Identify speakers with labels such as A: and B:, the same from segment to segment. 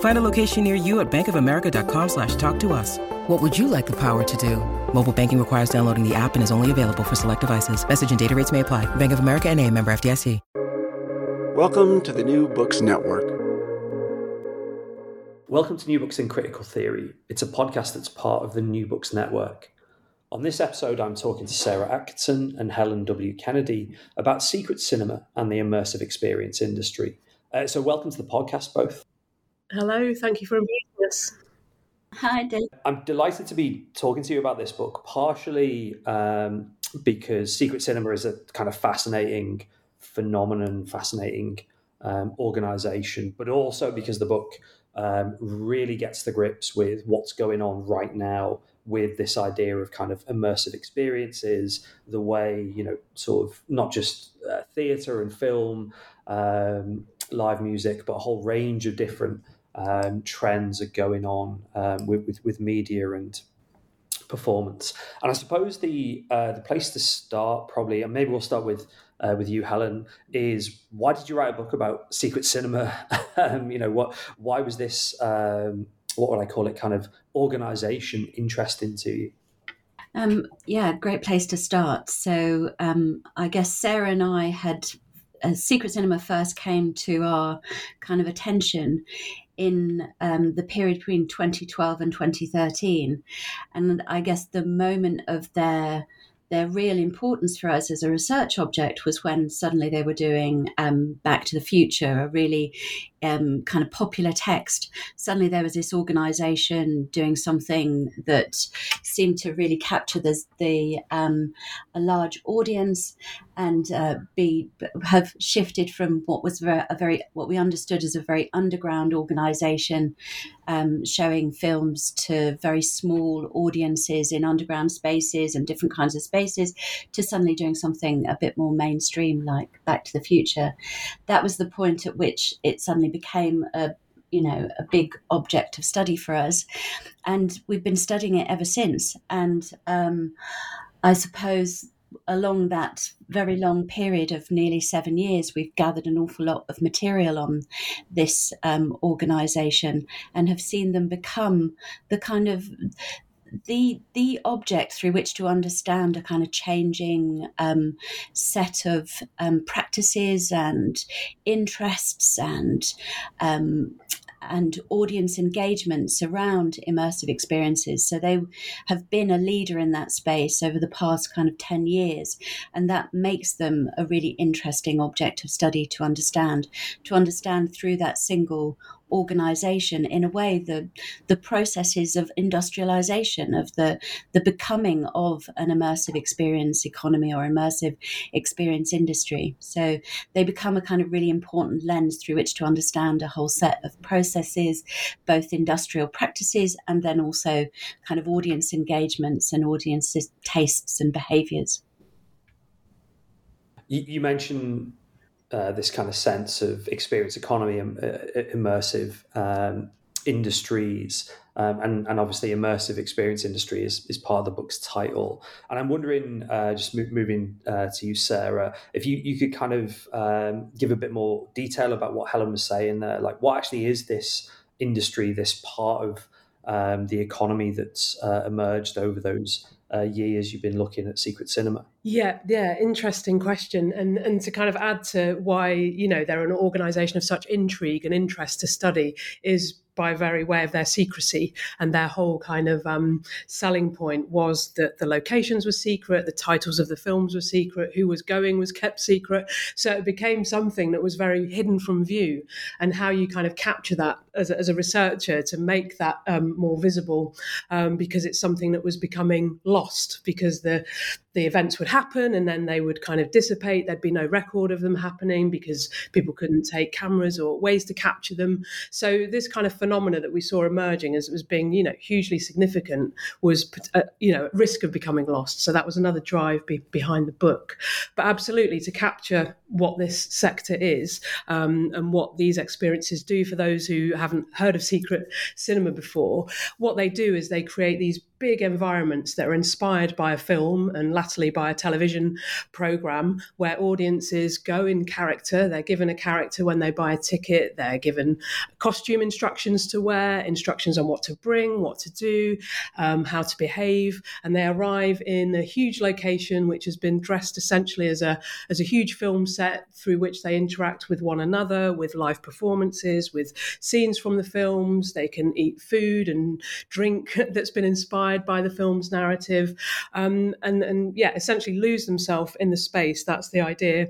A: Find a location near you at bankofamerica.com slash talk to us. What would you like the power to do? Mobile banking requires downloading the app and is only available for select devices. Message and data rates may apply. Bank of America and a member FDIC.
B: Welcome to the New Books Network.
C: Welcome to New Books in Critical Theory. It's a podcast that's part of the New Books Network. On this episode, I'm talking to Sarah Atkinson and Helen W. Kennedy about secret cinema and the immersive experience industry. Uh, so, welcome to the podcast, both.
D: Hello, thank you for inviting us.
E: Hi, Dave.
C: I'm delighted to be talking to you about this book, partially um, because secret cinema is a kind of fascinating phenomenon, fascinating um, organization, but also because the book um, really gets the grips with what's going on right now with this idea of kind of immersive experiences, the way, you know, sort of not just uh, theatre and film, um, live music, but a whole range of different um, trends are going on um, with, with, with media and performance. And I suppose the uh, the place to start probably, and maybe we'll start with uh, with you, Helen, is why did you write a book about secret cinema? um, you know, what why was this? Um, what would I call it? Kind of organization interesting to you?
E: Um, yeah, great place to start. So um, I guess Sarah and I had. Uh, secret cinema first came to our kind of attention in um, the period between 2012 and 2013. And I guess the moment of their their real importance for us as a research object was when suddenly they were doing um, Back to the Future, a really um, kind of popular text. Suddenly there was this organization doing something that seemed to really capture the, the um, a large audience and uh, be have shifted from what was a very what we understood as a very underground organization um, showing films to very small audiences in underground spaces and different kinds of spaces to suddenly doing something a bit more mainstream like Back to the Future. That was the point at which it suddenly became a you know a big object of study for us. And we've been studying it ever since. And um, i suppose along that very long period of nearly seven years, we've gathered an awful lot of material on this um, organization and have seen them become the kind of the the object through which to understand a kind of changing um, set of um, practices and interests and um, and audience engagements around immersive experiences. So they have been a leader in that space over the past kind of 10 years. And that makes them a really interesting object of study to understand, to understand through that single organization in a way the the processes of industrialization of the the becoming of an immersive experience economy or immersive experience industry. So they become a kind of really important lens through which to understand a whole set of processes both industrial practices and then also kind of audience engagements and audiences tastes and behaviors.
C: You, you mentioned uh, this kind of sense of experience economy and uh, immersive um, industries. Um, and, and obviously, immersive experience industry is, is part of the book's title. And I'm wondering, uh, just mo- moving uh, to you, Sarah, if you, you could kind of um, give a bit more detail about what Helen was saying there. Like, what actually is this industry, this part of um, the economy that's uh, emerged over those uh, years you've been looking at secret cinema?
D: Yeah, yeah, interesting question, and and to kind of add to why you know they're an organisation of such intrigue and interest to study is by very way of their secrecy and their whole kind of um, selling point was that the locations were secret, the titles of the films were secret, who was going was kept secret. So it became something that was very hidden from view, and how you kind of capture that as a, as a researcher to make that um, more visible, um, because it's something that was becoming lost because the the events would happen and then they would kind of dissipate. There'd be no record of them happening because people couldn't take cameras or ways to capture them. So this kind of phenomena that we saw emerging as it was being, you know, hugely significant was, uh, you know, at risk of becoming lost. So that was another drive be- behind the book. But absolutely to capture what this sector is um, and what these experiences do for those who haven't heard of secret cinema before, what they do is they create these big environments that are inspired by a film and latterly by a television program where audiences go in character. They're given a character when they buy a ticket, they're given costume instructions to wear, instructions on what to bring, what to do, um, how to behave, and they arrive in a huge location which has been dressed essentially as a, as a huge film set through which they interact with one another, with live performances, with scenes from the films. They can eat food and drink that's been inspired inspired by the film's narrative, um, and and yeah, essentially lose themselves in the space. That's the idea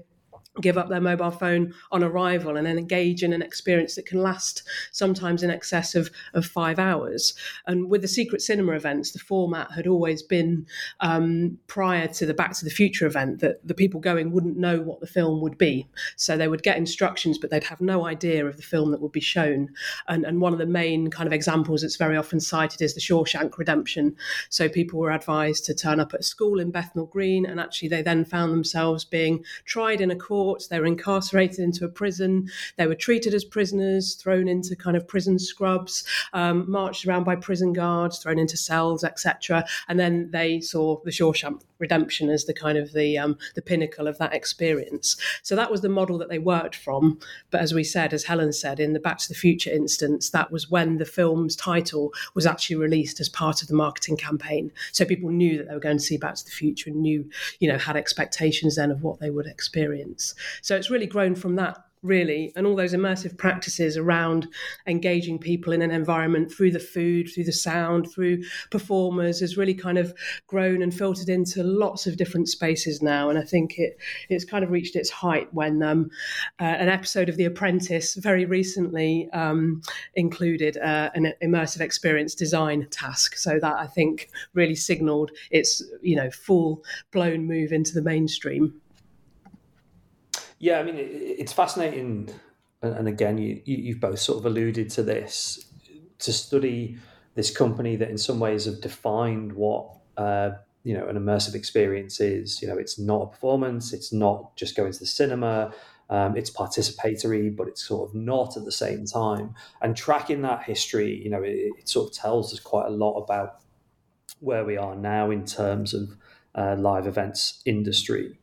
D: give up their mobile phone on arrival and then engage in an experience that can last sometimes in excess of, of five hours. And with the secret cinema events, the format had always been um, prior to the Back to the Future event that the people going wouldn't know what the film would be. So they would get instructions, but they'd have no idea of the film that would be shown. And, and one of the main kind of examples that's very often cited is the Shawshank Redemption. So people were advised to turn up at a school in Bethnal Green, and actually they then found themselves being tried in a court they were incarcerated into a prison, they were treated as prisoners, thrown into kind of prison scrubs, um, marched around by prison guards, thrown into cells, etc. And then they saw the Shawshank Redemption as the kind of the um, the pinnacle of that experience. So that was the model that they worked from. But as we said, as Helen said, in the Back to the Future instance, that was when the film's title was actually released as part of the marketing campaign. So people knew that they were going to see Back to the Future and knew, you know, had expectations then of what they would experience. So it's really grown from that really, and all those immersive practices around engaging people in an environment through the food, through the sound, through performers has really kind of grown and filtered into lots of different spaces now. And I think it it's kind of reached its height when um, uh, an episode of The Apprentice very recently um, included uh, an immersive experience design task. So that I think really signalled its you know full blown move into the mainstream.
C: Yeah, I mean, it's fascinating. And, again, you, you've both sort of alluded to this to study this company that in some ways have defined what uh, you know an immersive experience is. You know, it's not a performance. It's not just going to the cinema. Um, it's participatory, but it's sort of not at the same time. And tracking that history, you know, it, it sort of tells us quite a lot about where we are now in terms of uh, live events industry.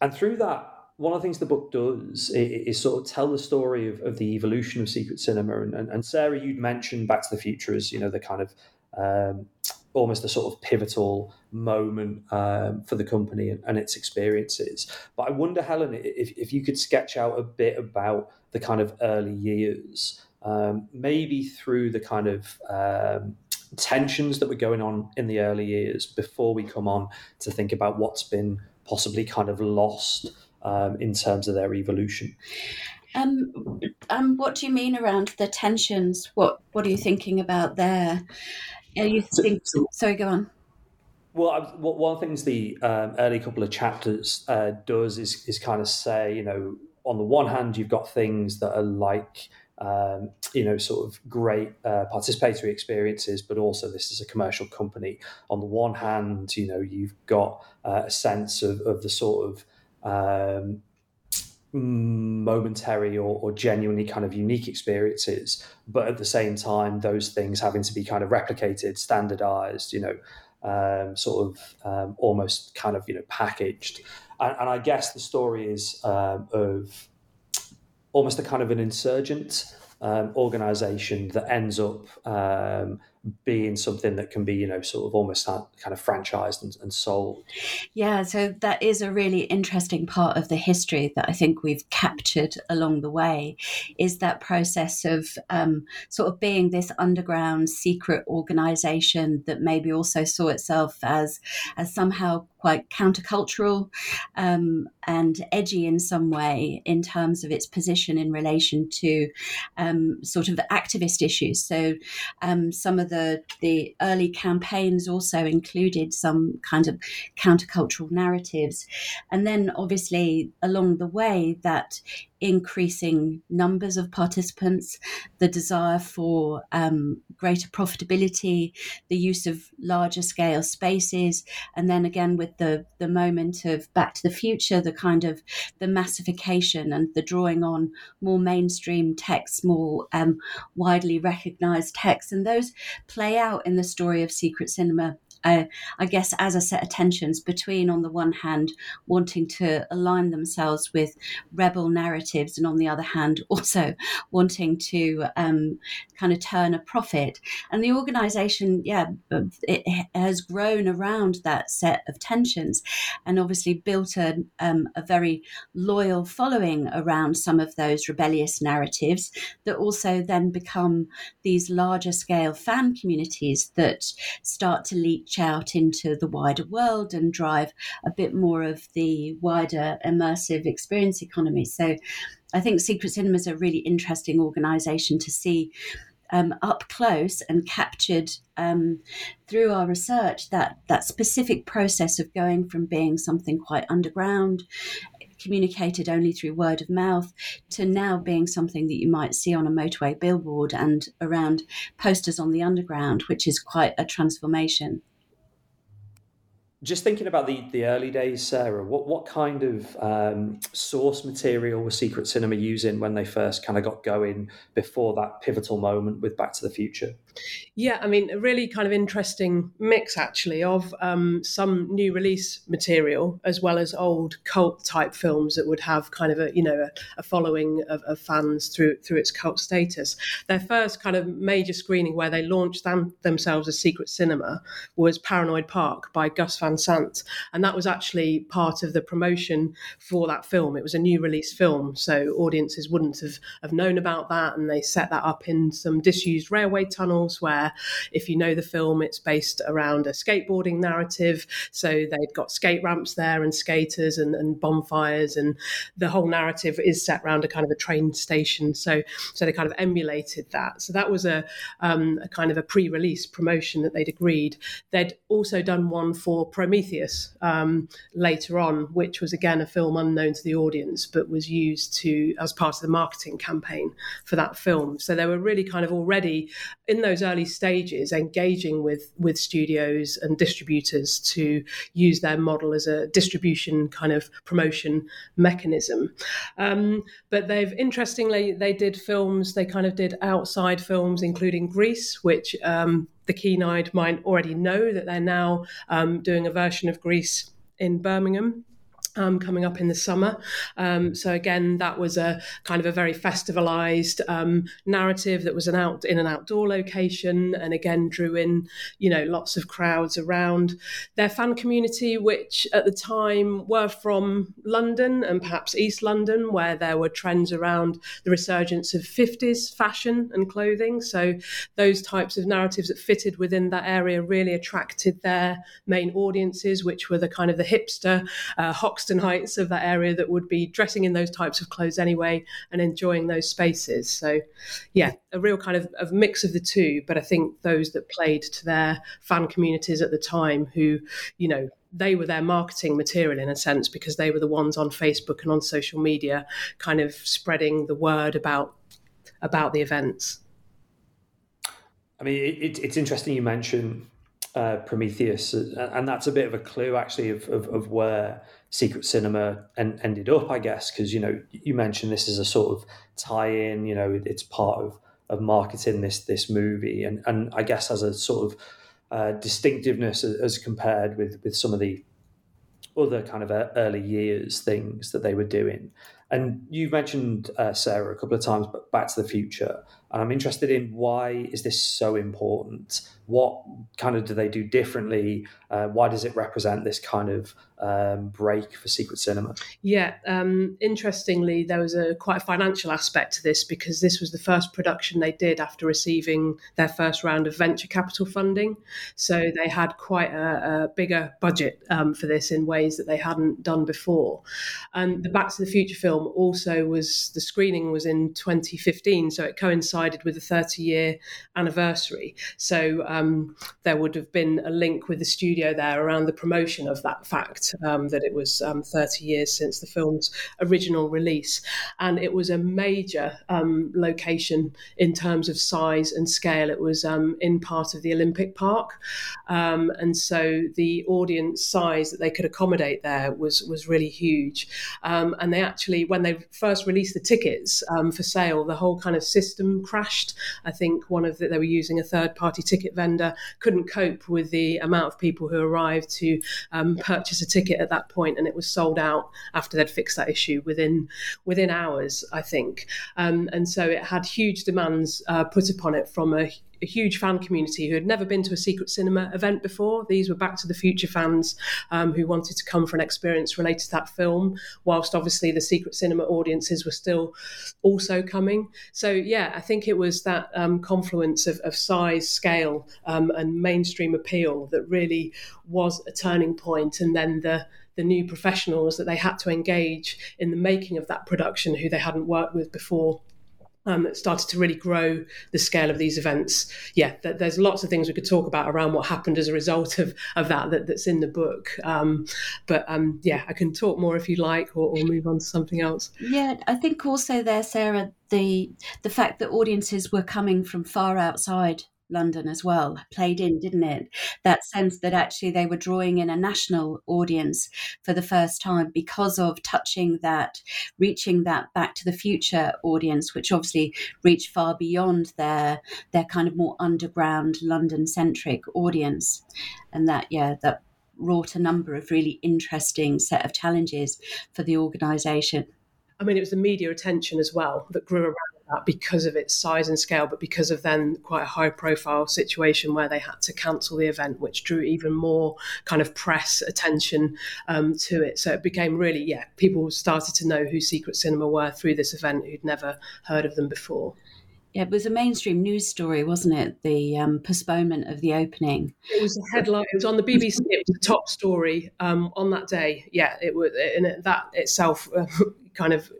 C: And through that one of the things the book does is, sort of tell the story of, of the evolution of secret cinema. And, and, and, Sarah, you'd mentioned Back to the Future as you know the kind of um, almost a sort of pivotal moment um, for the company and, and, its experiences. But I wonder, Helen, if, if you could sketch out a bit about the kind of early years, um, maybe through the kind of um, tensions that were going on in the early years before we come on to think about what's been possibly kind of lost um, in terms of their evolution.
E: Um, um, what do you mean around the tensions? What What are you thinking about there? Are you think? So, sorry, go on.
C: Well, I, one of the things the um, early couple of chapters uh, does is is kind of say, you know, on the one hand, you've got things that are like um, you know, sort of great uh, participatory experiences, but also this is a commercial company. On the one hand, you know, you've got uh, a sense of, of the sort of um, momentary or, or, genuinely kind of unique experiences, but at the same time, those things having to be kind of replicated, standardized, you know, um, sort of um, almost kind of you know packaged. And, and I guess the story is um, of almost a kind of an insurgent um, organization that ends up um, being something that can be, you know, sort of almost kind of franchised and, and, sold.
E: Yeah, so that is a really interesting part of the history that I think we've captured along the way is that process of um, sort of being this underground secret organization that maybe also saw itself as as somehow quite countercultural um, and edgy in some way in terms of its position in relation to um, sort of activist issues. So um, some of the the early campaigns also included some kind of countercultural narratives, and then obviously along the way that increasing numbers of participants, the desire for um, greater profitability, the use of larger scale spaces, and then again with the the moment of Back to the Future, the kind of the massification and the drawing on more mainstream texts, more um, widely recognised texts, and those play out in the story of secret cinema uh, I guess, as a set of tensions between, on the one hand, wanting to align themselves with rebel narratives, and on the other hand, also wanting to um, kind of turn a profit. And the organization, yeah, it has grown around that set of tensions and obviously built a, um, a very loyal following around some of those rebellious narratives that also then become these larger scale fan communities that start to leak reach out into the wider world and drive a bit more of the wider immersive experience economy. So I think Secret Cinema is a really interesting organization to see. Um, up close and captured um, through our research that that specific process of going from being something quite underground communicated only through word of mouth to now being something that you might see on a motorway billboard and around posters on the underground, which is quite a transformation.
C: Just thinking about the, the early days, Sarah, what, what kind of um, source material was Secret Cinema using when they first kind of got going before that pivotal moment with Back to the Future?
D: Yeah, I mean, a really kind of interesting mix actually of um, some new release material as well as old cult type films that would have kind of a you know a, a following of, of, fans through through its cult status. Their first kind of major screening where they launched them, themselves as Secret Cinema was Paranoid Park by Gus Van Sant, and that was actually part of the promotion for that film. It was a new release film, so audiences wouldn't have, have known about that, and they set that up in some disused railway where if you know the film, it's based around a skateboarding narrative. So they've got skate ramps there and skaters and, and bonfires, and the whole narrative is set around a kind of a train station. So so they kind of emulated that. So that was a, um, a kind of a pre-release promotion that they'd agreed. They'd also done one for Prometheus um, later on, which was again a film unknown to the audience, but was used to as part of the marketing campaign for that film. So they were really kind of already in those early stages engaging with with studios and distributors to use their model as a distribution kind of promotion mechanism. Um, but they've interestingly they did films. They kind of did outside films, including Grease, which um, the keen-eyed might already know that they're now um, doing a version of Grease in Birmingham um, coming up in the summer. Um, so again, that was a kind of a very festivalized um, narrative that was an out in an outdoor location, and again drew in you know lots of crowds around their fan community, which at the time were from London and perhaps East London, where there were trends around the resurgence of 50s fashion and clothing. So those types of narratives that fitted within that area really attracted their main audiences, which were the kind of the hipster, uh, Hoxton Heights of that area that would be dressing in those types of clothes anyway and enjoying those spaces. So, yeah, a real kind of, of mix of the two. But I think those that played to their fan communities at the time who, you know, they were their marketing material in a sense because they were the ones on Facebook and on social media kind of spreading the word about about the events.
C: I mean, it, it's interesting you mention uh, Prometheus, and that's a bit of a clue actually of, of, of, where Secret Cinema and ended up, I guess, because you know you mentioned this is a sort of tie-in. You know, it's part of of marketing this this movie, and and I guess as a sort of uh, distinctiveness as, compared with with some of the other kind of early years things that they were doing. And you mentioned uh, Sarah a couple of times, but Back to the Future, and I'm interested in why is this so important? What kind of do they do differently? Uh, why does it represent this kind of um, break for secret cinema?
D: Yeah, um, interestingly, there was a quite a financial aspect to this because this was the first production they did after receiving their first round of venture capital funding. So they had quite a, a bigger budget um, for this in ways that they hadn't done before. And the Back to the Future film also was the screening was in 2015, so it coincided with the 30 year anniversary. So um, there would have been a link with the studio there around the promotion of that fact um, that it was um, 30 years since the film's original release. And it was a major um, location in terms of size and scale. It was um, in part of the Olympic Park. And so the audience size that they could accommodate there was, was really huge. and they actually, when they first released the tickets for sale, the whole kind of system crashed. I think one of the, they were using a third party ticket vendor, couldn't cope with the amount of people who arrived to um, purchase a ticket ticket at that point, and it was sold out after they'd fixed that issue within within hours, I think. Um, and so it had huge demands uh, put upon it from a a huge fan community who had never been to a secret cinema event before. These were Back to the Future fans um, who wanted to come for an experience related to that film, whilst obviously the secret cinema audiences were still also coming. So, yeah, I think it was that um, confluence of, of, size, scale, um, and mainstream appeal that really was a turning point. And then the the new professionals that they had to engage in the making of that production who they hadn't worked with before um, that started to really grow the scale of these events. Yeah, th- there's lots of things we could talk about around what happened as a result of, of that, that that's in the book. Um, but um, yeah, I can talk more if you like, or, or move on to something else.
E: Yeah, I think also there, Sarah, the the fact that audiences were coming from far outside London as well played in, didn't it? That sense that actually they were drawing in a national audience for the first time because of touching that, reaching that Back to the Future audience, which obviously reached far beyond their their kind of more underground London centric audience, and that yeah that wrought a number of really interesting set of challenges for the organisation.
D: I mean, it was the media attention as well that grew around that because of its size and scale, but because of then quite a high profile situation where they had to cancel the event, which drew even more kind of press attention um, to it. So it became really, yeah, people started to know who Secret Cinema were through this event who'd never heard of them before.
E: Yeah, it was a mainstream news story, wasn't it? The um, postponement of the opening.
D: It was a headline. It was on the BBC. It was the top story um, on that day. Yeah, it was, and that itself uh, kind of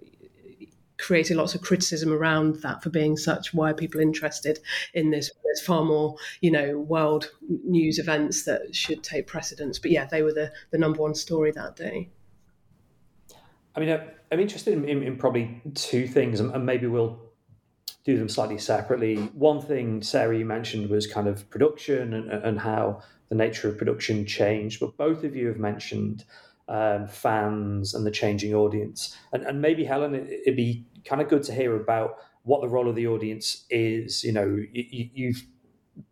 D: created lots of criticism around that for being such. Why are people interested in this? There's far more, you know, world news events that should take precedence. But yeah, they were the, the number one story that day.
C: I mean, I'm interested in, in, in probably two things, and maybe we'll do them slightly separately. One thing, Sarah, you mentioned was kind of production and, and how the nature of production changed, but both of you have mentioned um, fans and the changing audience. And, and maybe, Helen, it, would be kind of good to hear about what the role of the audience is. You know, you, you've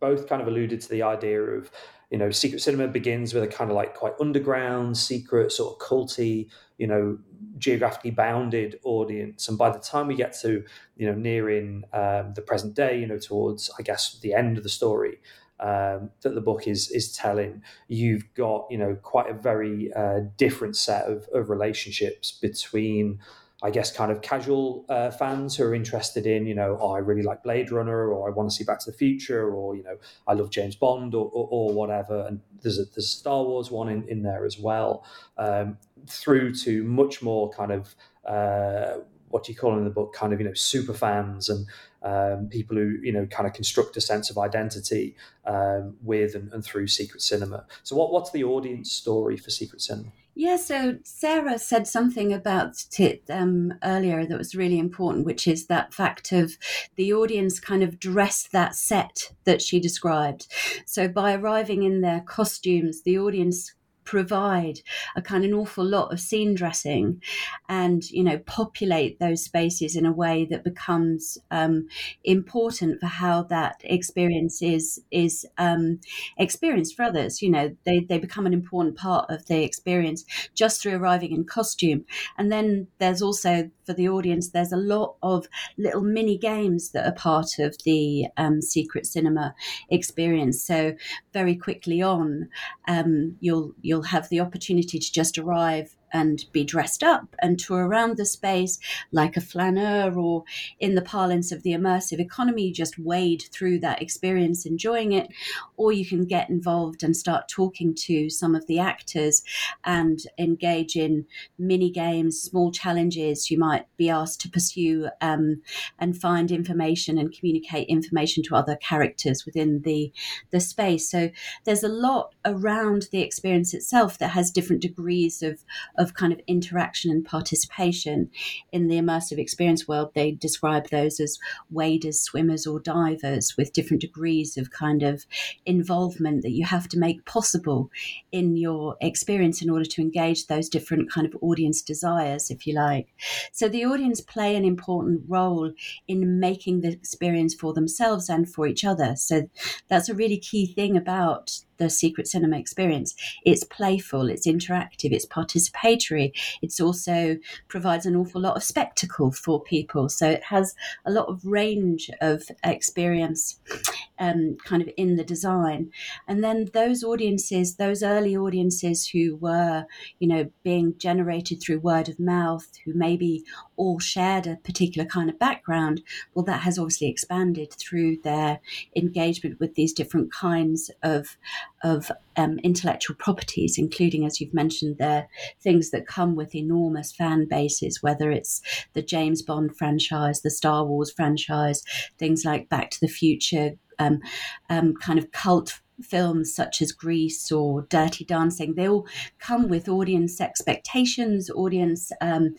C: both kind of alluded to the idea of, you know, secret cinema begins with a kind of like quite underground, secret, sort of culty, you know, geographically bounded audience. And by the time we get to, you know, nearing um, the present day, you know, towards, I guess, the end of the story, um, that the book is is telling, you've got you know quite a very uh, different set of, of relationships between I guess, kind of casual uh, fans who are interested in, you know, oh, I really like Blade Runner, or I want to see Back to the Future, or you know, I love James Bond, or, or, or whatever. And there's a, there's a Star Wars one in, in there as well, um, through to much more kind of uh, what do you call in the book, kind of you know, super fans and um, people who you know kind of construct a sense of identity um, with and, and through Secret Cinema. So, what what's the audience story for Secret Cinema?
E: Yeah, so Sarah said something about it um, earlier that was really important, which is that fact of the audience kind of dressed that set that she described. So by arriving in their costumes, the audience provide a kind of an awful lot of scene dressing and you know populate those spaces in a way that becomes um, important for how that experience is is um, experienced for others. You know they, they become an important part of the experience just through arriving in costume. And then there's also for the audience there's a lot of little mini games that are part of the um, secret cinema experience. So very quickly on um, you'll you'll have the opportunity to just arrive and be dressed up and tour around the space like a flaneur or in the parlance of the immersive economy just wade through that experience enjoying it. Or you can get involved and start talking to some of the actors and engage in mini games small challenges you might be asked to pursue um, and find information and communicate information to other characters within the the space. So there's a lot around the experience itself that has different degrees of of kind of interaction and participation in the immersive experience world. They describe those as waders, swimmers, or divers with different degrees of kind of involvement that you have to make possible in your experience in order to engage those different kind of audience desires, if you like. So the audience play an important role in making the experience for themselves and for each other. So that's a really key thing about the secret cinema experience. It's playful, it's interactive, it's participatory. It's also provides an awful lot of spectacle for people. So it has a lot of range of experience um, kind of in the design. And then those audiences, those early audiences who were, you know, being generated through word of mouth, who maybe all shared a particular kind of background, well, that has obviously expanded through their engagement with these different kinds of of um, intellectual properties, including, as you've mentioned, there things that come with enormous fan bases, whether it's the James Bond franchise, the Star Wars franchise, things like Back to the Future, um, um, kind of cult films such as Grease or Dirty Dancing, they all come with audience expectations, audience um,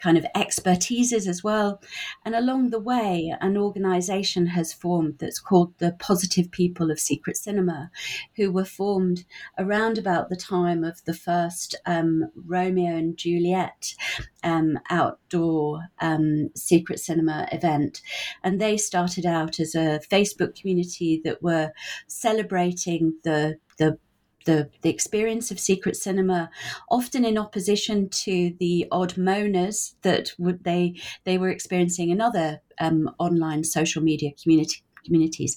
E: kind of expertises as well. And along the way, an organization has formed that's called the Positive People of Secret Cinema, who were formed around about the time of the first um, Romeo and Juliet um, outdoor um, secret cinema event. And they started out as a Facebook community that were celebrating the the the, the experience of secret cinema, often in opposition to the odd moaners that would they they were experiencing in other um, online social media community communities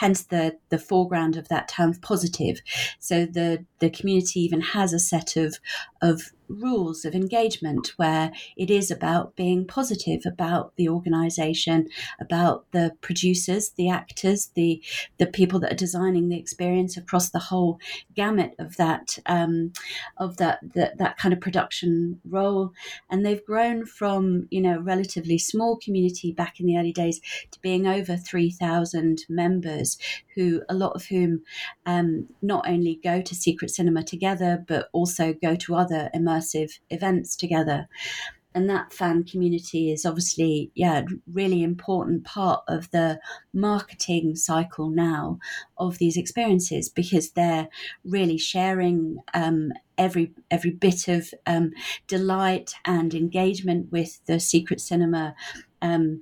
E: hence the the foreground of that term positive. So the the community even has a set of of rules of engagement where it is about being positive about the organization about the producers the actors the the people that are designing the experience across the whole gamut of that um, of that, that that kind of production role. And they've grown from you know relatively small community back in the early days to being over 3000 members who a lot of whom um, not only go to secret cinema together but also go to other immersive events together. And that fan community is obviously yeah really important part of the marketing cycle now of these experiences because they're really sharing um, every every bit of um, delight and engagement with the secret cinema um,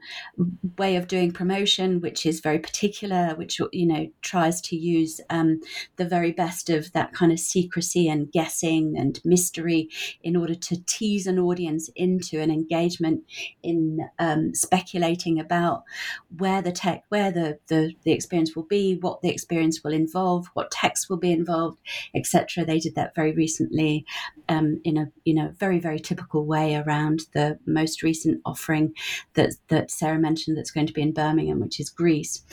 E: way of doing promotion, which is very particular, which you know tries to use um, the very best of that kind of secrecy and guessing and mystery in order to tease an audience into an engagement in um, speculating about where the tech, where the, the the experience will be, what the experience will involve, what text will be involved, etc. They did that very recently um, in a you know very very typical way around the most recent offering that that Sarah mentioned that's going to be in Birmingham, which is Grease.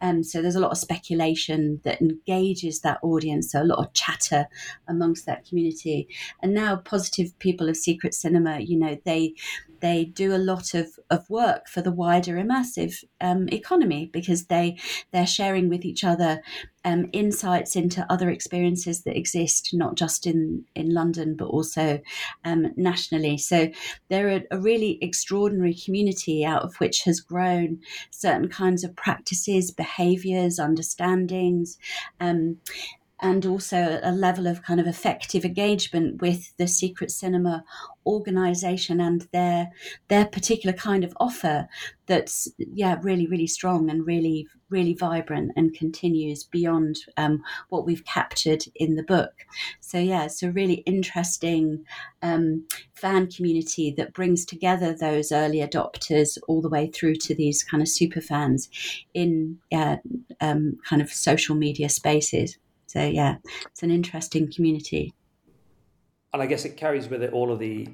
E: Um, so there's a lot of speculation that engages that audience, so a lot of chatter amongst that community. And now, positive people of secret cinema, you know, they they do a lot of, of work for the wider immersive um, economy because they they're sharing with each other um, insights into other experiences that exist not just in in London but also um, nationally. So they're a, a, really extraordinary community out of which has grown certain kinds of practices, behaviours, understandings. Um, and also a level of kind of effective engagement with the secret cinema organization and their their particular kind of offer that's yeah really really strong and really really vibrant and continues beyond um, what we've captured in the book. So yeah it's a really interesting um, fan community that brings together those early adopters all the way through to these kind of super fans in uh, um, kind of social media spaces. So yeah it's an interesting community
C: and I guess it carries with it all of the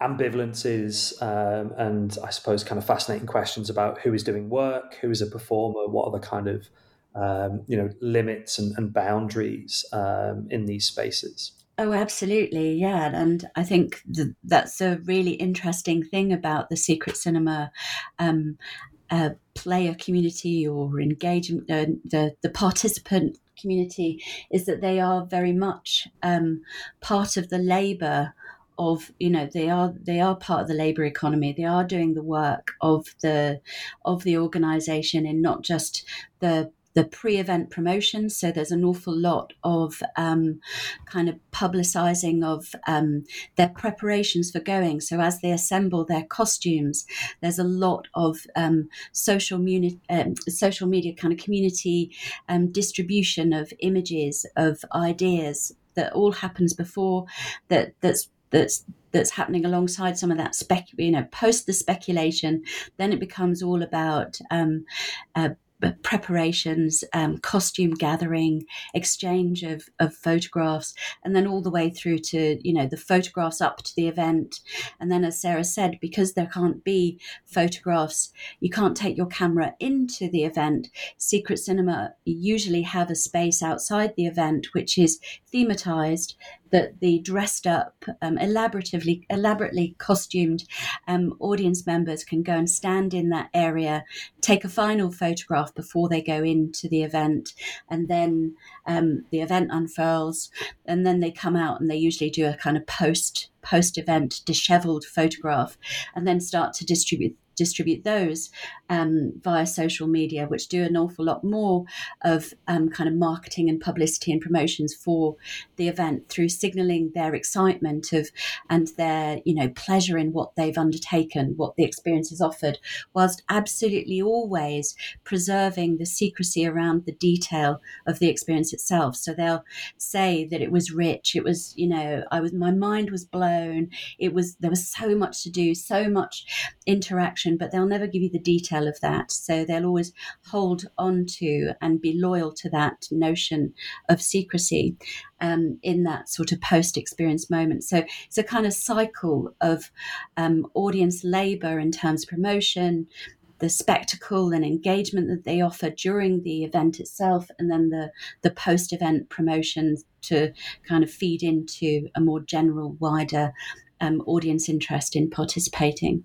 C: ambivalences um, and I suppose kind of fascinating questions about who is doing work, who is a performer, what are the kind of um, you know limits and, and boundaries um, in these spaces.
E: Oh, absolutely, yeah, and I think the, that's a really interesting thing about the secret cinema. Um, uh, player community or engagement, uh, the the participant community is that they are very much um, part of the labour of you know they are they are part of the labor economy. They are doing the work of the of the organization and not just the the pre-event promotion. So there's an awful lot of um, kind of publicizing of um, their preparations for going. So as they assemble their costumes, there's a lot of um, social, muni- um, social media kind of community um, distribution of images of ideas that all happens before that that's that's that's happening alongside some of that spec you know post the speculation then it becomes all about um, uh, preparations, um, costume gathering, exchange of, of photographs, and then all the way through to you know the photographs up to the event. And then, as Sarah said, because there can't be photographs, you can't take your camera into the event. Secret Cinema usually have a space outside the event which is thematized that the dressed up, um, elaboratively, elaborately costumed um, audience members can go and stand in that area, take a final photograph before they go into the event, and then um, the event unfurls, and then they come out and they usually do a kind of post post event disheveled photograph, and then start to distribute distribute those um, via social media, which do an awful lot more of um, kind of marketing and publicity and promotions for the event through signaling their excitement of and their you know pleasure in what they've undertaken, what the experience has offered, whilst absolutely always preserving the secrecy around the detail of the experience itself. So they'll say that it was rich, it was you know I was my mind was blown, it was there was so much to do, so much interaction but they'll never give you the detail of that. So they'll always hold on to and be loyal to that notion of secrecy um, in that sort of post experience moment. So it's a kind of cycle of um, audience labor in terms of promotion, the spectacle and engagement that they offer during the event itself, and then the, the post event promotions to kind of feed into a more general, wider um, audience interest in participating.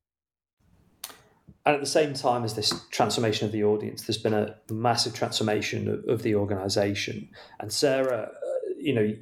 C: And at the same time as this transformation of the audience, there's been a massive transformation of, of the organization. And Sarah, uh, you know,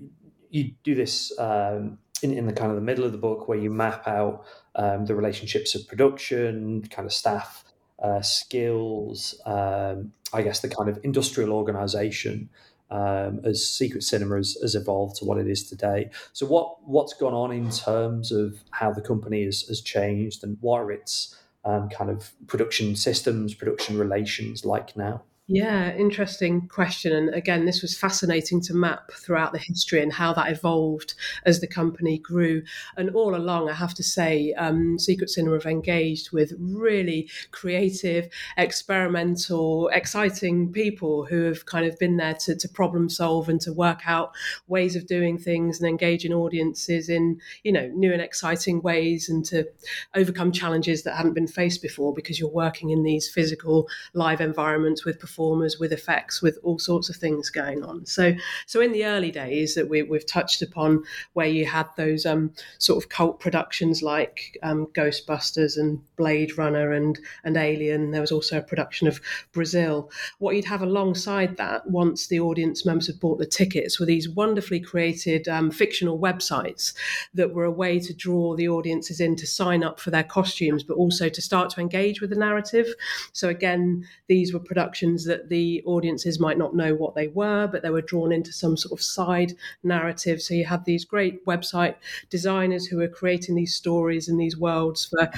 C: you do this um, in, in the kind of the middle of the book where you map out um, the relationships of production, kind of staff, uh, skills, um, I guess the kind of industrial organization um, as Secret Cinema has, has, evolved to what it is today. So, what what's gone on in terms of how the company has, has changed and what are its um, kind of production systems, production relations like now?
D: Yeah, interesting question. And again, this was fascinating to map throughout the history and how that evolved as the company grew. And all along, I have to say, um, Secret Cinema have engaged with really creative, experimental, exciting people who have kind of been there to, to problem solve and to work out ways of doing things and engaging audiences in, you know, new and exciting ways and to overcome challenges that hadn't been faced before because you're working in these physical live environments with performers performers, with effects, with all sorts of things going on. So, so in the early days that we, have touched upon, where you had those um, sort of cult productions like um, Ghostbusters and Blade Runner and and Alien, there was also a production of Brazil. What you'd have alongside that, once the audience members had bought the tickets, were these wonderfully created um, fictional websites that were a way to draw the audiences in to sign up for their costumes, but also to start to engage with the narrative. So again, these were productions that the audiences might not know what they were, but they were drawn into some sort of side narrative. So you had these great website designers who were creating these stories and these worlds for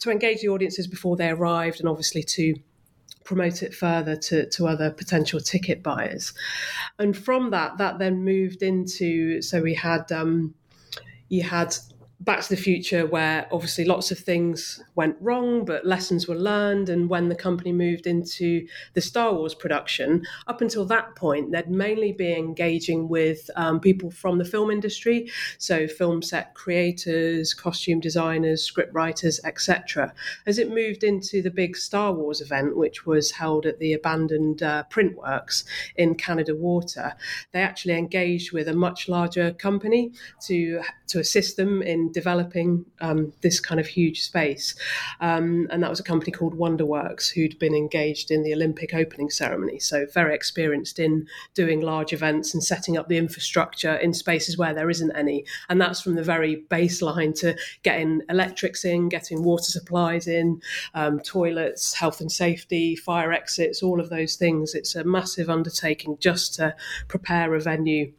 D: to engage the audiences before they arrived, and obviously to promote it further to, to other potential ticket buyers. And from that, that then moved into so we had um, you had Back to the Future, where obviously lots of things went wrong, but lessons were learned. And when the company moved into the Star Wars production, up until that point, they'd mainly be engaging with um, people from the film industry, so film set creators, costume designers, script writers, etc. As it moved into the big Star Wars event, which was held at the abandoned uh, Printworks in Canada Water, they actually engaged with a much larger company to to assist them in developing um, this kind of huge space. Um, and that was a company called Wonderworks, who'd been engaged in the Olympic opening ceremony. So, very experienced in doing large events and setting up the infrastructure in spaces where there isn't any. And that's from the very baseline to getting electrics in, getting water supplies in, um, toilets, health and safety, fire exits, all of those things. It's a massive undertaking just to prepare a venue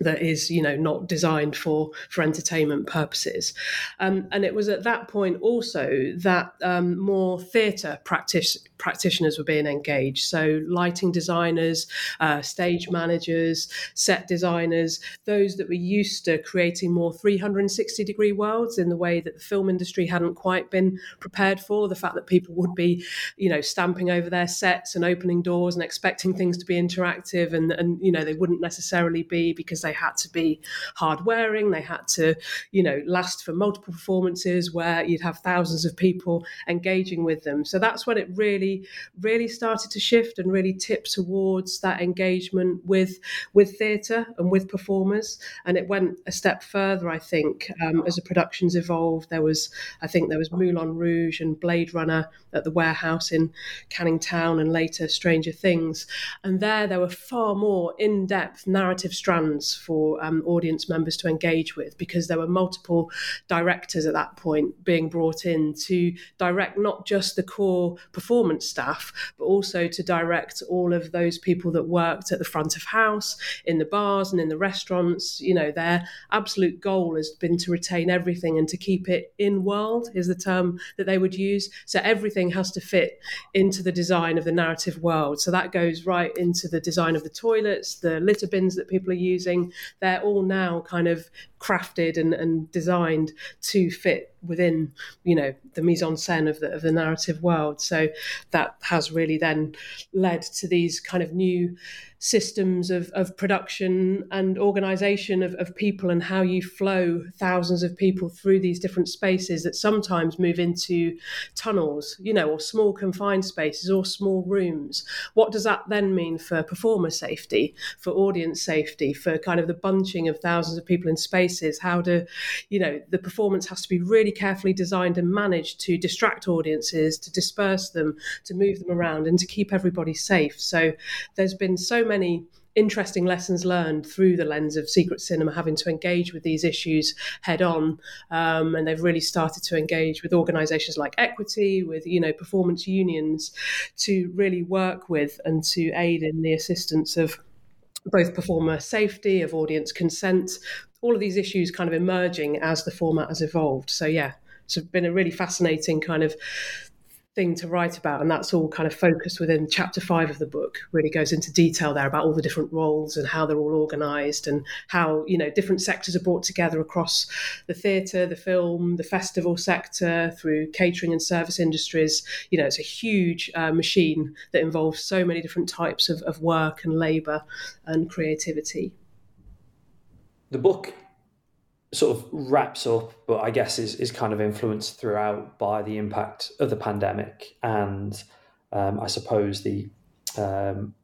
D: that is you know not designed for for entertainment purposes. Um, and it was at that point also that um, more theatre practice, practitioners were being engaged. So lighting designers uh, stage managers set designers those that were used to creating more 360 degree worlds in the way that the film industry hadn't quite been prepared for the fact that people would be you know stamping over their sets and opening doors and expecting things to be interactive and and you know they wouldn't necessarily be because they had to be hard wearing, they had to, you know, last for multiple performances where you'd have thousands of people engaging with them. So that's when it really, really started to shift and really tip towards that engagement with with theatre and with performers. And it went a step further, I think, um, as the productions evolved. There was, I think, there was Moulin Rouge and Blade Runner at the warehouse in Canning Town, and later Stranger Things. And there, there were far more in-depth narrative strands for um, audience members to engage with because there were multiple directors at that point being brought in to direct not just the core performance staff, but also to direct all of those people that worked at the front of house, in the bars, and in the restaurants. You know, their absolute goal has been to retain everything and to keep it in world, is the term that they would use. So everything has to fit into the design of the narrative world. So that goes right into the design of the toilets, the litter bins that people are using, they're all now kind of crafted and, and designed to fit within you know the mise en scène of the, of the narrative world. So that has really then led to these kind of new systems of, of production and organization of, of people and how you flow thousands of people through these different spaces that sometimes move into tunnels you know or small confined spaces or small rooms. What does that then mean for performer safety for audience safety for kind of the bunching of thousands of people in spaces how do you know the performance has to be really carefully designed and managed to distract audiences, to disperse them, to move them around, and to keep everybody safe. So there's been so many interesting lessons learned through the lens of secret cinema having to engage with these issues head on um, and they've really started to engage with organizations like equity with you know performance unions to really work with and to aid in the assistance of both performer safety of audience consent all of these issues kind of emerging as the format has evolved. So yeah, it's been a really fascinating kind of thing to write about and that's all kind of focused within chapter five of the book really goes into detail there about all the different roles and how they're all organized and how you know different sectors are brought together across the theatre the film the festival sector through catering and service industries. You know it's a huge uh, machine that involves so many different types of, of work and labor and creativity.
C: The book sort of wraps up, but I guess is, is kind of influenced throughout by the impact of the pandemic and um, I suppose the um,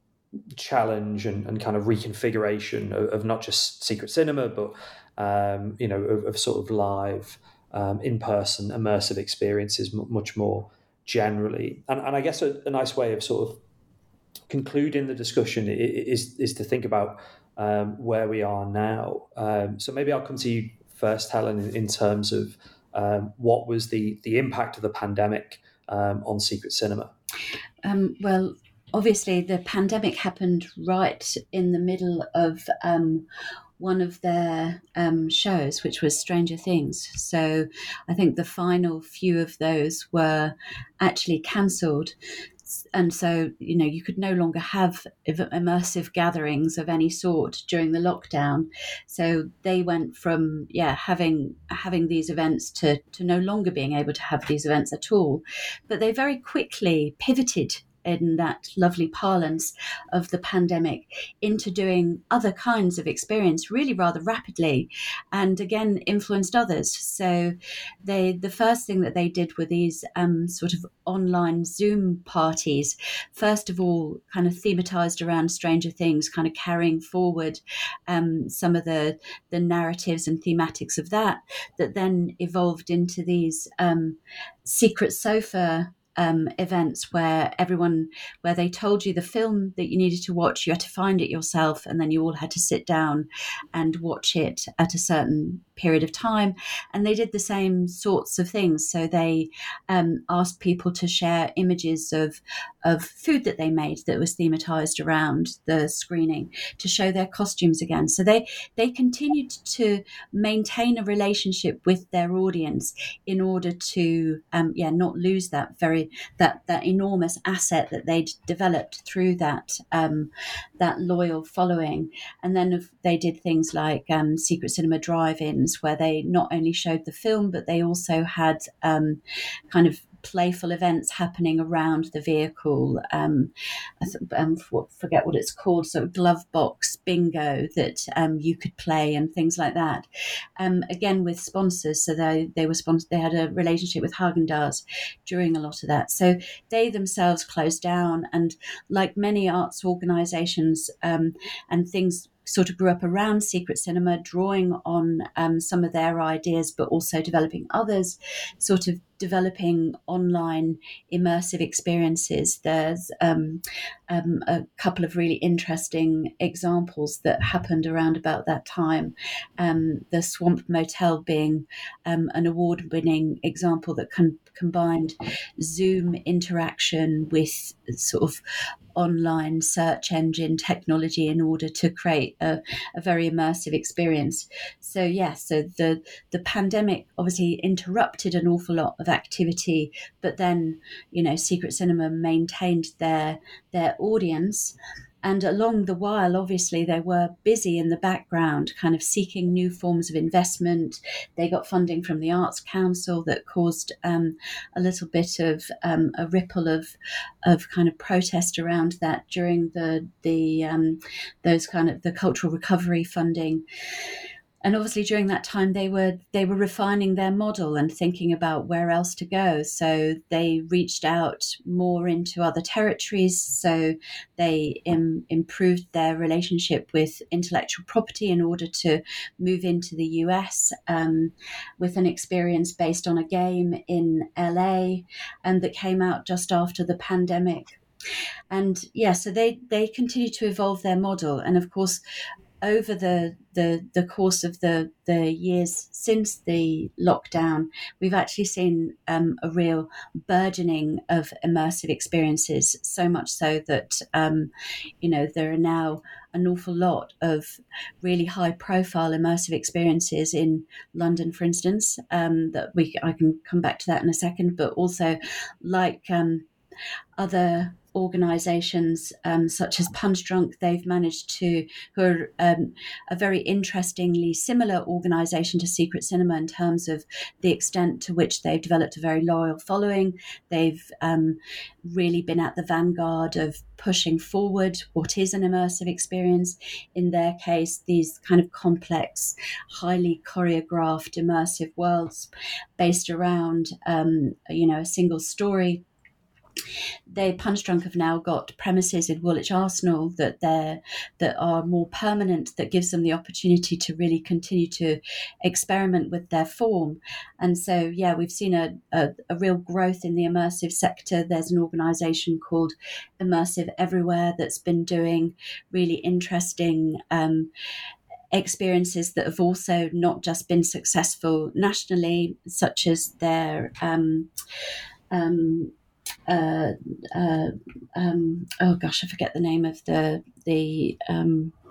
C: challenge and, and, kind of reconfiguration of, of, not just secret cinema, but um, you know of, of, sort of live, um, in-person, immersive experiences much more generally. And, and I guess a, a, nice way of sort of concluding the discussion is is to think about um, where we are now. Um, so maybe I'll come to you first, Helen, in, in terms of um, what was the the impact of the pandemic um, on secret cinema.
E: Um, well, obviously, the pandemic happened right in the middle of um, one of their um, shows, which was Stranger Things. So I think the final few of those were actually cancelled and so you know you could no longer have immersive gatherings of any sort during the lockdown. So they went from yeah having having these events to to no longer being able to have these events at all. But they very quickly pivoted in that lovely parlance of the pandemic into doing other kinds of experience really rather rapidly and again influenced others. So they the first thing that they did were these um, sort of online zoom parties. First of all kind of thematized around stranger things kind of carrying forward um, some of the the narratives and thematics of that that then evolved into these um, secret sofa um, events where everyone where they told you the film that you needed to watch you had to find it yourself and then you all had to sit down and watch it at a certain period of time. And they did the same sorts of things. So they um, asked people to share images of, of food that they made that was thematized around the screening to show their costumes again. So they, they continued to maintain a relationship with their audience in order to, um, yeah, not lose that very, that, that enormous asset that they'd developed through that, um, that loyal following. And then they did things like um, secret cinema drive-ins where they not only showed the film, but they also had um, kind of playful events happening around the vehicle. Um, I um, forget what it's called, so glove box bingo that um, you could play and things like that. Um, again with sponsors, so they they were sponsored. They had a relationship with Haagen Dazs during a lot of that. So they themselves closed down, and like many arts organisations um, and things sort of grew up around secret cinema, drawing on um, some of their ideas, but also developing others, sort of developing online immersive experiences. There's um, um, a couple of really interesting examples that happened around about that time. Um, the Swamp Motel being um, an award winning example that con- combined Zoom interaction with sort of online search engine technology in order to create a, a very immersive experience. So yes, yeah, so the the pandemic obviously interrupted an awful lot of activity, but then you know Secret Cinema maintained their their audience and along the while, obviously, they were busy in the background, kind of seeking new forms of investment. They got funding from the Arts Council that caused um, a little bit of um, a ripple of of kind of protest around that during the the um, those kind of the cultural recovery funding and obviously during that time they were they were refining their model and thinking about where else to go. So they reached out more into other territories. So they Im- improved their relationship with intellectual property in order to move into the US um, with an experience based on a game in LA and that came out just after the pandemic. And yeah so they they continue to evolve their model. And of course over the, the the course of the the years since the lockdown, we've actually seen um, a real burgeoning of immersive experiences. So much so that um, you know there are now an awful lot of really high profile immersive experiences in London, for instance. Um, that we I can come back to that in a second, but also like um, other organisations um, such as Punchdrunk, they've managed to, who are um, a very interestingly similar organisation to Secret Cinema in terms of the extent to which they've developed a very loyal following. They've um, really been at the vanguard of pushing forward what is an immersive experience. In their case, these kind of complex, highly choreographed immersive worlds based around, um, you know, a single story they Punchdrunk have now got premises in Woolwich Arsenal that they're that are more permanent that gives them the opportunity to really continue to experiment with their form. And so yeah we've seen a, a, a real growth in the immersive sector. There's an organization called immersive everywhere that's been doing really interesting um, experiences that have also not just been successful nationally such as their um, um, uh, uh, um, oh gosh, I forget the name of the the. Um,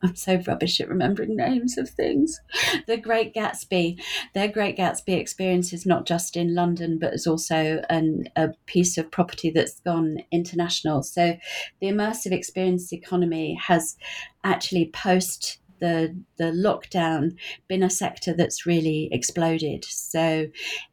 E: I'm so rubbish at remembering names of things. The Great Gatsby, their Great Gatsby experience is not just in London, but is also an, a piece of property that's gone international. So the immersive experience economy has actually post the the lockdown been a sector that's really exploded. So,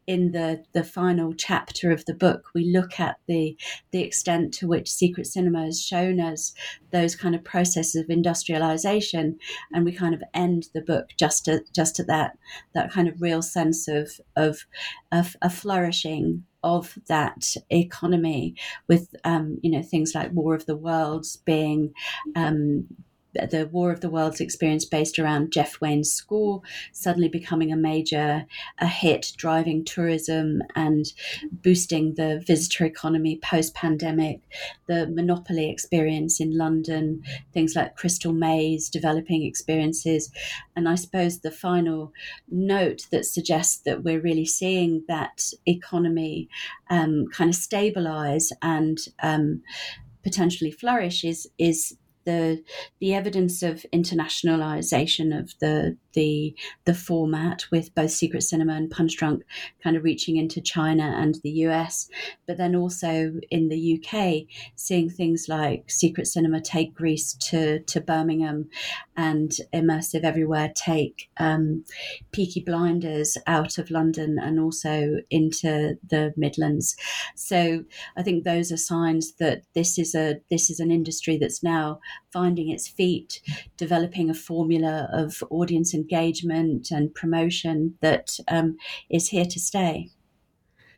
E: in the the final chapter of the book, we look at the the extent to which secret cinema has shown us those kind of processes of industrialization, and we kind of end the book just at just at that that kind of real sense of of, of a flourishing of that economy with um, you know things like War of the Worlds being um, the War of the Worlds experience based around Jeff Wayne's score suddenly becoming a major a hit, driving tourism and boosting the visitor economy post pandemic. The Monopoly experience in London, things like Crystal Maze, developing experiences. And I suppose the final note that suggests that we're really seeing that economy um, kind of stabilize and um, potentially flourish is is the the evidence of internationalization of the the the format with both Secret Cinema and Punchdrunk kind of reaching into China and the US, but then also in the UK, seeing things like Secret Cinema take Grease to to Birmingham, and Immersive Everywhere take um, Peaky Blinders out of London and also into the Midlands. So I think those are signs that this is a this is an industry that's now finding its feet, developing a formula of audience engagement and promotion that um, is here to stay.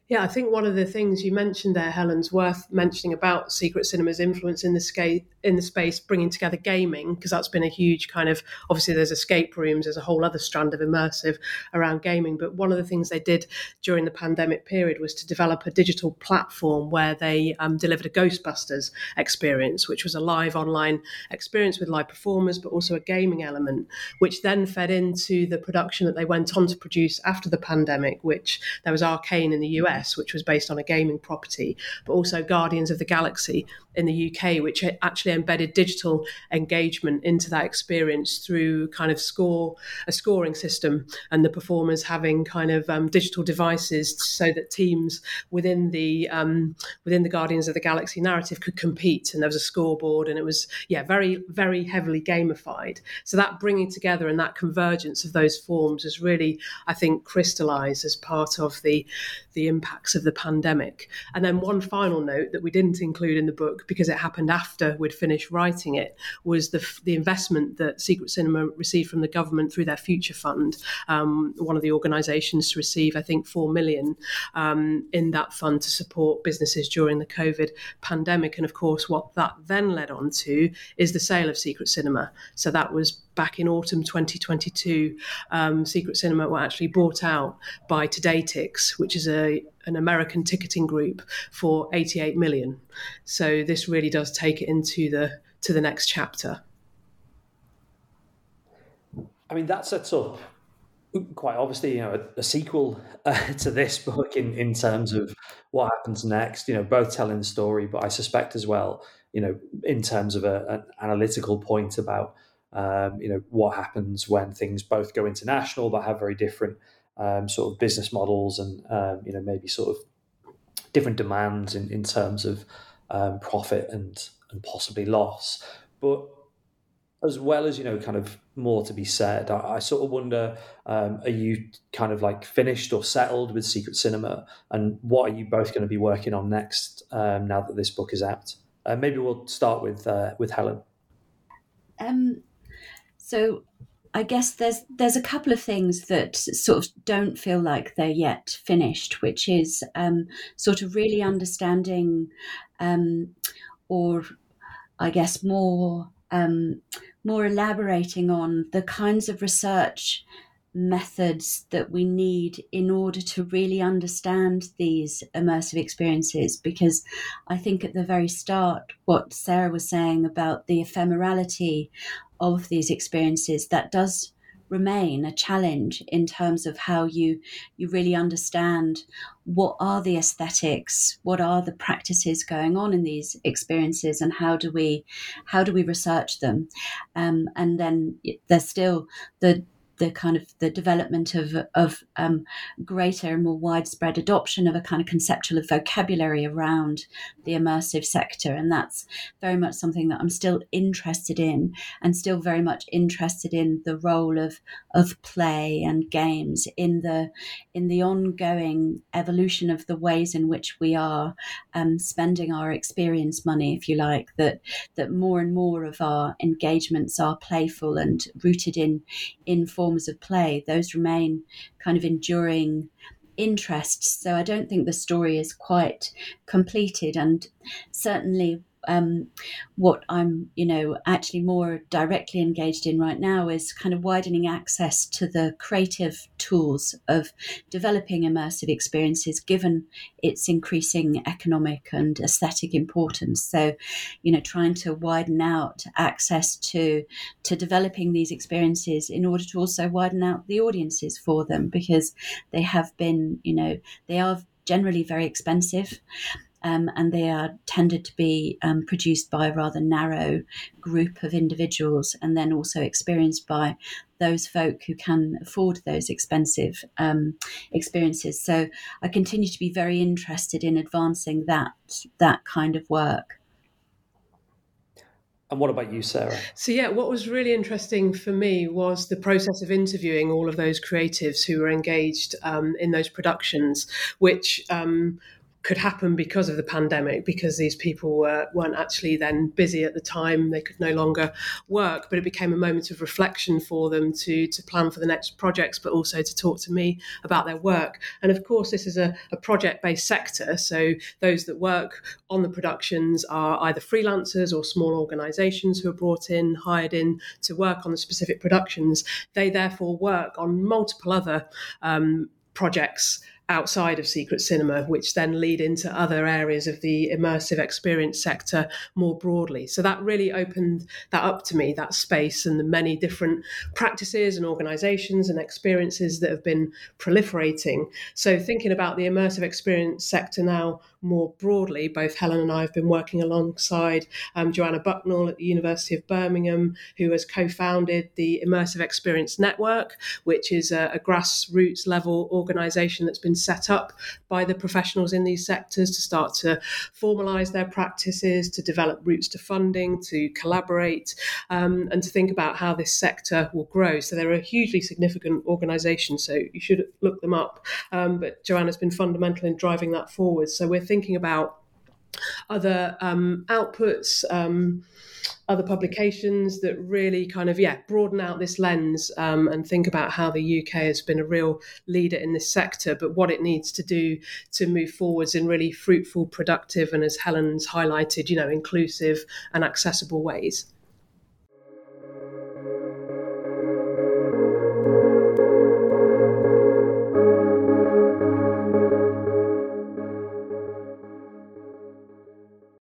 D: Yeah, I think one of the things you mentioned there, Helen's worth mentioning about Secret Cinema's influence in the scale in the space bringing together gaming because that's been a huge kind of obviously there's escape rooms there's a whole other strand of immersive around gaming but one of the things they did during the pandemic period was to develop a digital platform where they um, delivered a ghostbusters experience which was a live online experience with live performers but also a gaming element which then fed into the production that they went on to produce after the pandemic which there was arcane in the us which was based on a gaming property but also guardians of the galaxy in the uk which actually embedded digital engagement into that experience through kind of score a scoring system and the performers having kind of um, digital devices so that teams within the um, within the Guardians of the Galaxy narrative could compete. And there was a scoreboard and it was yeah very very heavily gamified. So that bringing together and that convergence of those forms has really I think crystallized as part of the the impacts of the pandemic and then one final note that we didn't include in the book because it happened after we'd finished writing it was the, the investment that Secret Cinema received from the government through their Future Fund, um, one of the organisations to receive, I think, four million um, in that fund to support businesses during the COVID pandemic. And of course, what that then led on to is the sale of Secret Cinema. So that was back in autumn 2022. Um, Secret Cinema were actually bought out by Todaytix, which is a an American ticketing group for 88 million. So this really does take it into the to the next chapter.
C: I mean, that sets up quite obviously, you know, a, a sequel uh, to this book in, in terms of what happens next. You know, both telling the story, but I suspect as well, you know, in terms of a, an analytical point about, um, you know, what happens when things both go international but have very different um, sort of business models and, um, you know, maybe sort of different demands in, in terms of um, profit and and possibly loss. But as well as you know, kind of more to be said, I, I sort of wonder: um, Are you kind of like finished or settled with Secret Cinema, and what are you both going to be working on next um, now that this book is out? Uh, maybe we'll start with uh, with Helen.
E: Um, so I guess there's there's a couple of things that sort of don't feel like they're yet finished, which is um, sort of really understanding, um, or I guess more um, more elaborating on the kinds of research methods that we need in order to really understand these immersive experiences because I think at the very start what Sarah was saying about the ephemerality of these experiences that does remain a challenge in terms of how you you really understand what are the aesthetics what are the practices going on in these experiences and how do we how do we research them. Um, and then there's still the the kind of the development of of um, greater and more widespread adoption of a kind of conceptual vocabulary around the immersive sector, and that's very much something that I'm still interested in, and still very much interested in the role of of play and games in the in the ongoing evolution of the ways in which we are um, spending our experience money, if you like. That that more and more of our engagements are playful and rooted in in forms of play, those remain kind of enduring interests. So I don't think the story is quite completed. And certainly um, what I'm, you know, actually more directly engaged in right now is kind of widening access to the creative tools of developing immersive experiences, given its increasing economic and aesthetic importance. So, you know, trying to widen out access to to developing these experiences in order to also widen out the audiences for them because they have been, you know, they are generally very expensive um, and they are tended to be um, produced by a rather narrow group of individuals, and then also experienced by those folk who can afford those expensive um, experiences. So I continue to be very interested in advancing that that kind of work.
C: And what about you, Sarah?
D: So, yeah, what was really interesting for me was the process of interviewing all of those creatives who were engaged um, in those productions, which um, could happen because of the pandemic, because these people were, weren't actually then busy at the time. They could no longer work, but it became a moment of reflection for them to, to plan for the next projects, but also to talk to me about their work. And of course, this is a, a project based sector. So those that work on the productions are either freelancers or small organizations who are brought in, hired in to work on the specific productions. They therefore work on multiple other um, projects outside of secret cinema, which then lead into other areas of the immersive experience sector more broadly. So that really opened that up to me, that space and the many different practices and organizations and experiences that have been proliferating. So thinking about the immersive experience sector now more broadly, both Helen and I have been working alongside um, Joanna Bucknall at the University of Birmingham, who has co founded the Immersive Experience Network, which is a, a grassroots level organization that's been set up by the professionals in these sectors to start to formalize their practices, to develop routes to funding, to collaborate, um, and to think about how this sector will grow. So they're a hugely significant organization, so you should look them up. Um, but Joanna's been fundamental in driving that forward. So we're thinking about other um, outputs, um, other publications that really kind of yeah broaden out this lens um, and think about how the UK has been a real leader in this sector, but what it needs to do to move forwards in really fruitful, productive, and as Helen's highlighted, you know, inclusive and accessible ways.